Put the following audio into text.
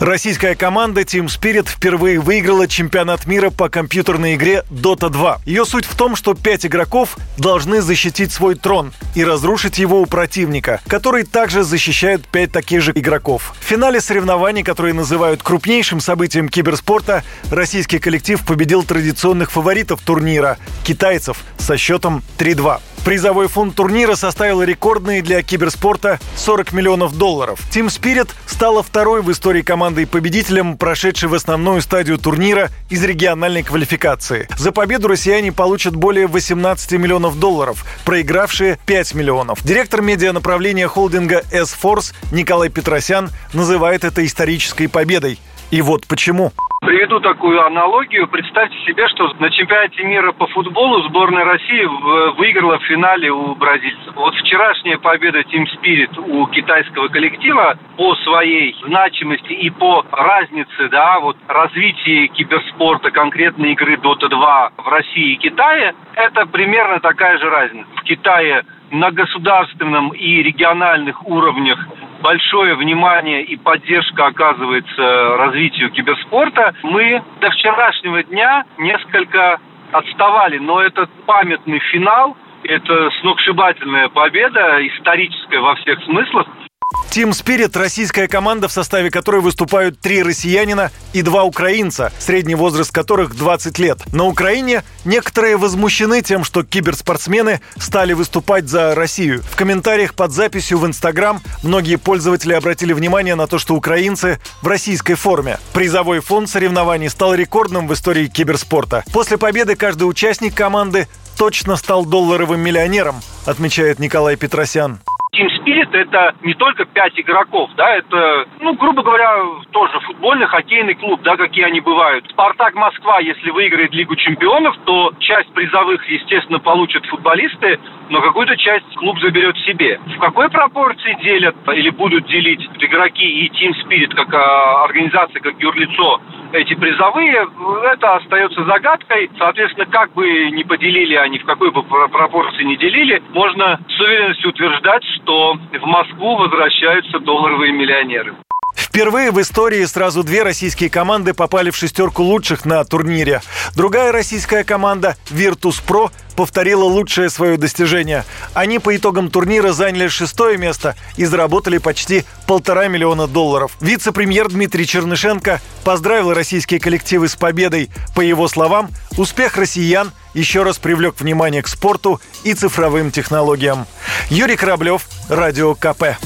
Российская команда Team Spirit впервые выиграла чемпионат мира по компьютерной игре Dota 2. Ее суть в том, что пять игроков должны защитить свой трон и разрушить его у противника, который также защищает пять таких же игроков. В финале соревнований, которые называют крупнейшим событием киберспорта, российский коллектив победил традиционных фаворитов турнира – китайцев со счетом 3-2. Призовой фонд турнира составил рекордные для киберспорта 40 миллионов долларов. Team Spirit стала второй в истории командой-победителем, прошедшей в основную стадию турнира из региональной квалификации. За победу россияне получат более 18 миллионов долларов, проигравшие 5 миллионов. Директор медианаправления холдинга S-Force Николай Петросян называет это исторической победой. И вот почему. Приведу такую аналогию. Представьте себе, что на чемпионате мира по футболу сборная России выиграла в финале у бразильцев. Вот вчерашняя победа Team Spirit у китайского коллектива по своей значимости и по разнице, да, вот развития киберспорта, конкретной игры Dota 2 в России и Китае, это примерно такая же разница. В Китае на государственном и региональных уровнях большое внимание и поддержка оказывается развитию киберспорта. Мы до вчерашнего дня несколько отставали, но этот памятный финал, это сногсшибательная победа, историческая во всех смыслах. Team Spirit – российская команда, в составе которой выступают три россиянина и два украинца, средний возраст которых 20 лет. На Украине некоторые возмущены тем, что киберспортсмены стали выступать за Россию. В комментариях под записью в Инстаграм многие пользователи обратили внимание на то, что украинцы в российской форме. Призовой фонд соревнований стал рекордным в истории киберспорта. После победы каждый участник команды точно стал долларовым миллионером, отмечает Николай Петросян. Spirit это не только пять игроков, да, это, ну, грубо говоря, тоже футбольный, хоккейный клуб, да, какие они бывают. Спартак Москва, если выиграет Лигу чемпионов, то часть призовых, естественно, получат футболисты, но какую-то часть клуб заберет себе. В какой пропорции делят или будут делить игроки и Team Spirit как а, организация, как юрлицо эти призовые, это остается загадкой. Соответственно, как бы не поделили они, в какой бы пропорции не делили, можно с уверенностью утверждать, что в Москву возвращаются долларовые миллионеры. Впервые в истории сразу две российские команды попали в шестерку лучших на турнире. Другая российская команда Virtus.pro повторила лучшее свое достижение. Они по итогам турнира заняли шестое место и заработали почти полтора миллиона долларов. Вице-премьер Дмитрий Чернышенко поздравил российские коллективы с победой. По его словам, успех россиян еще раз привлек внимание к спорту и цифровым технологиям. Юрий Кораблев, Радио КП.